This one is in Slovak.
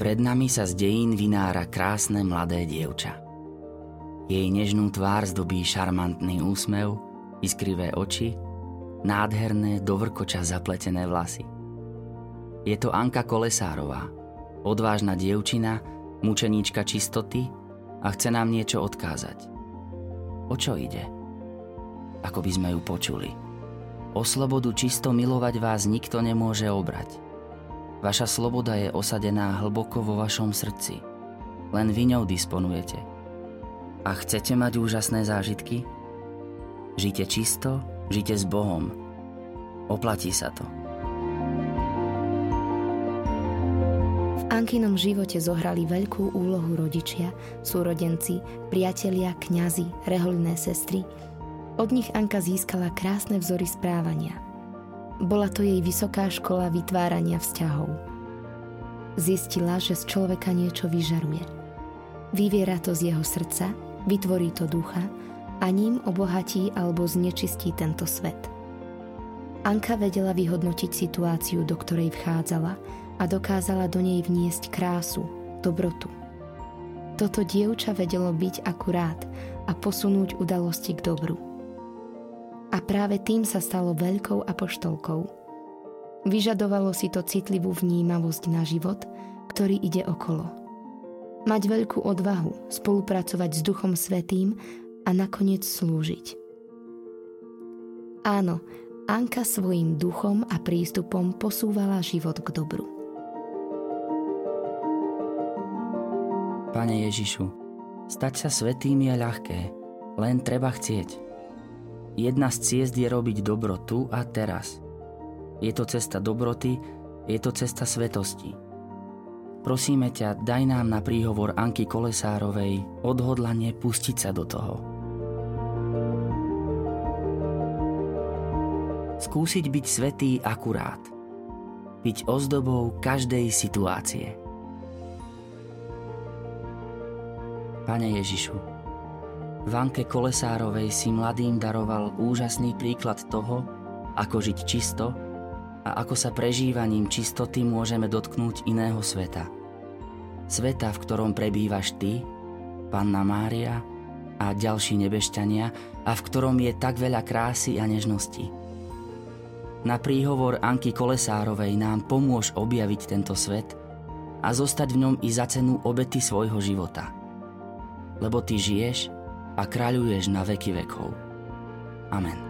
Pred nami sa z dejín vynára krásne mladé dievča. Jej nežnú tvár zdobí šarmantný úsmev, iskrivé oči, nádherné dovrkoča zapletené vlasy. Je to Anka Kolesárová, odvážna dievčina, mučeníčka čistoty a chce nám niečo odkázať. O čo ide? Ako by sme ju počuli. O slobodu čisto milovať vás nikto nemôže obrať. Vaša sloboda je osadená hlboko vo vašom srdci. Len vy ňou disponujete. A chcete mať úžasné zážitky? Žite čisto, žite s Bohom. Oplatí sa to. Ankinom živote zohrali veľkú úlohu rodičia, súrodenci, priatelia, kňazi, reholné sestry. Od nich Anka získala krásne vzory správania. Bola to jej vysoká škola vytvárania vzťahov. Zistila, že z človeka niečo vyžaruje. Vyviera to z jeho srdca, vytvorí to ducha a ním obohatí alebo znečistí tento svet. Anka vedela vyhodnotiť situáciu, do ktorej vchádzala a dokázala do nej vniesť krásu, dobrotu. Toto dievča vedelo byť akurát a posunúť udalosti k dobru. A práve tým sa stalo veľkou apoštolkou. Vyžadovalo si to citlivú vnímavosť na život, ktorý ide okolo. Mať veľkú odvahu, spolupracovať s Duchom Svetým a nakoniec slúžiť. Áno, Anka svojim duchom a prístupom posúvala život k dobru. Pane Ježišu, stať sa svetým je ľahké, len treba chcieť. Jedna z ciest je robiť dobro tu a teraz. Je to cesta dobroty, je to cesta svetosti. Prosíme ťa, daj nám na príhovor Anky Kolesárovej odhodlanie pustiť sa do toho. Skúsiť byť svetý akurát. Byť ozdobou každej situácie. Pane Ježišu, Vanke Kolesárovej si mladým daroval úžasný príklad toho, ako žiť čisto a ako sa prežívaním čistoty môžeme dotknúť iného sveta. Sveta, v ktorom prebývaš Ty, Panna Mária a ďalší nebešťania a v ktorom je tak veľa krásy a nežnosti. Na príhovor Anky Kolesárovej nám pomôž objaviť tento svet a zostať v ňom i za cenu obety svojho života – lebo Ty žiješ a kráľuješ na veky vekov. Amen.